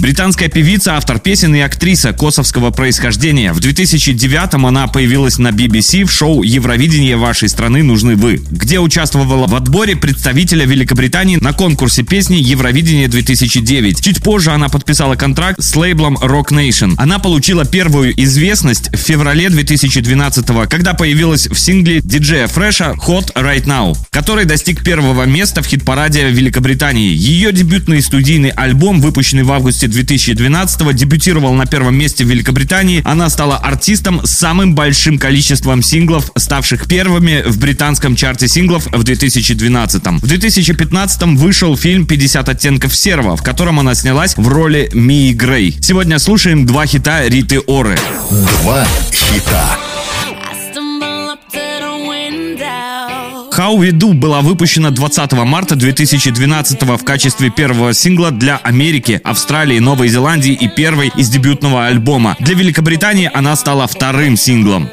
Британская певица, автор песен и актриса косовского происхождения. В 2009-м она появилась на BBC в шоу «Евровидение вашей страны нужны вы», где участвовала в отборе представителя Великобритании на конкурсе песни «Евровидение 2009». Чуть позже она подписала контракт с лейблом Rock Nation. Она получила первую известность в феврале 2012-го, когда появилась в сингле диджея Фреша «Hot Right Now», который достиг первого места в хит-параде Великобритании. Ее дебютный студийный альбом, выпущенный в августе 2012-го дебютировал на первом месте в Великобритании. Она стала артистом с самым большим количеством синглов, ставших первыми в британском чарте синглов в 2012-м. В 2015-м вышел фильм «50 оттенков серого», в котором она снялась в роли Мии Грей. Сегодня слушаем два хита Риты Оры. Два хита. How We Do была выпущена 20 марта 2012 в качестве первого сингла для Америки, Австралии, Новой Зеландии и первой из дебютного альбома. Для Великобритании она стала вторым синглом.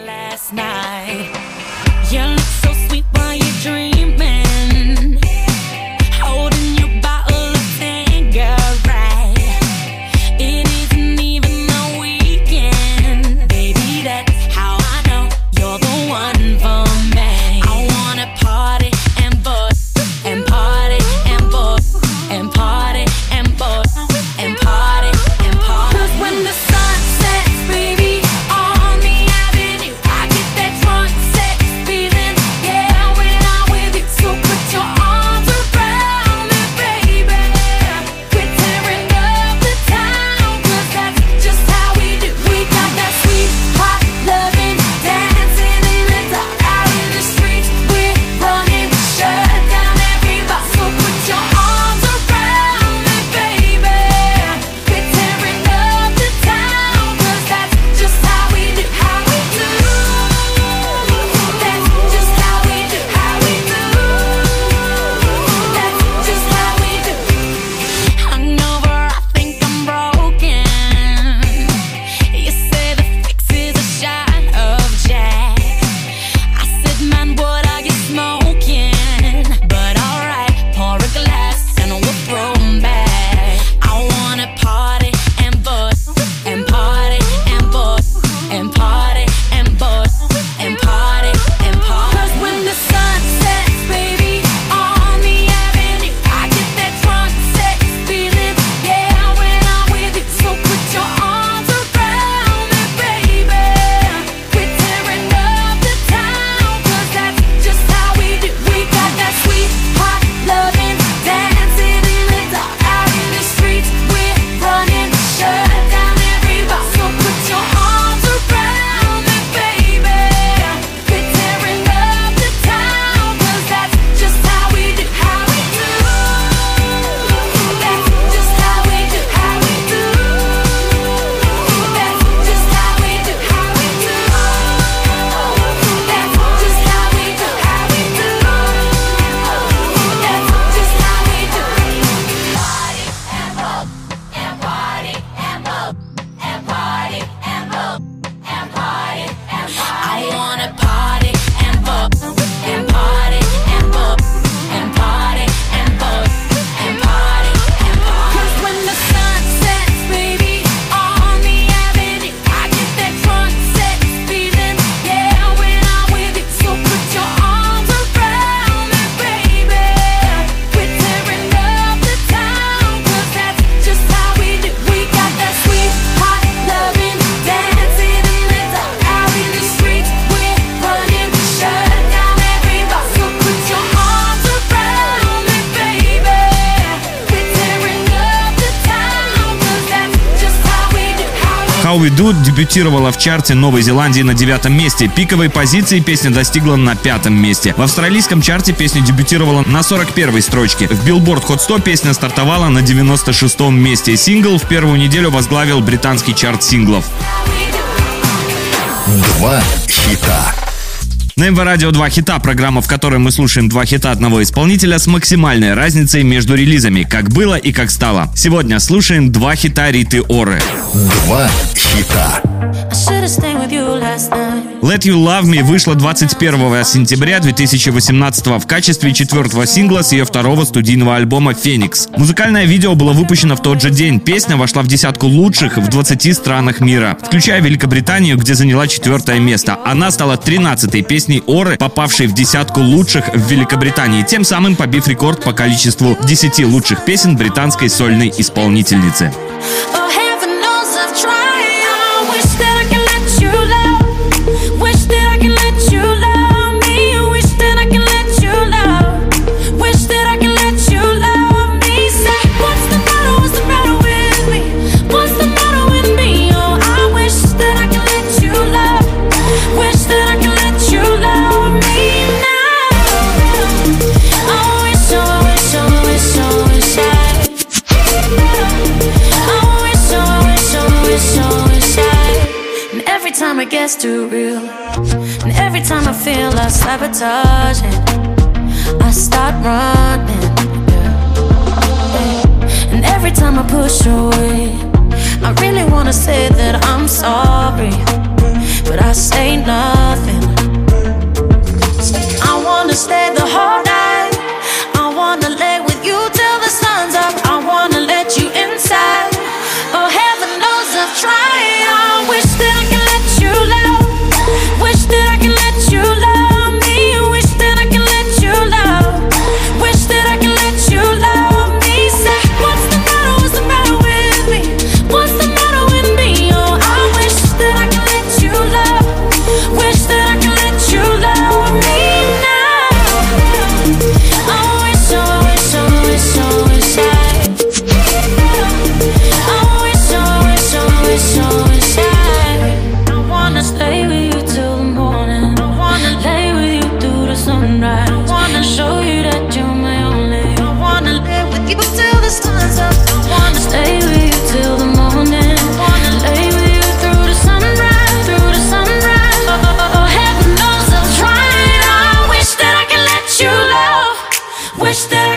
How We Do дебютировала в чарте Новой Зеландии на девятом месте. Пиковой позиции песня достигла на пятом месте. В австралийском чарте песня дебютировала на 41 строчке. В Billboard Hot 100 песня стартовала на 96 месте. Сингл в первую неделю возглавил британский чарт синглов. Два хита. На МВ Радио 2 хита, программа, в которой мы слушаем два хита одного исполнителя с максимальной разницей между релизами, как было и как стало. Сегодня слушаем два хита Риты Оры. Два хита. Let You Love Me вышла 21 сентября 2018 в качестве четвертого сингла с ее второго студийного альбома «Феникс». Музыкальное видео было выпущено в тот же день. Песня вошла в десятку лучших в 20 странах мира, включая Великобританию, где заняла четвертое место. Она стала 13-й песней Оры, попавшей в десятку лучших в Великобритании, тем самым побив рекорд по количеству 10 лучших песен британской сольной исполнительницы. time it gets too real, and every time I feel like sabotaging, I start running. And every time I push away, I really wanna say that I'm sorry, but I say nothing. wish there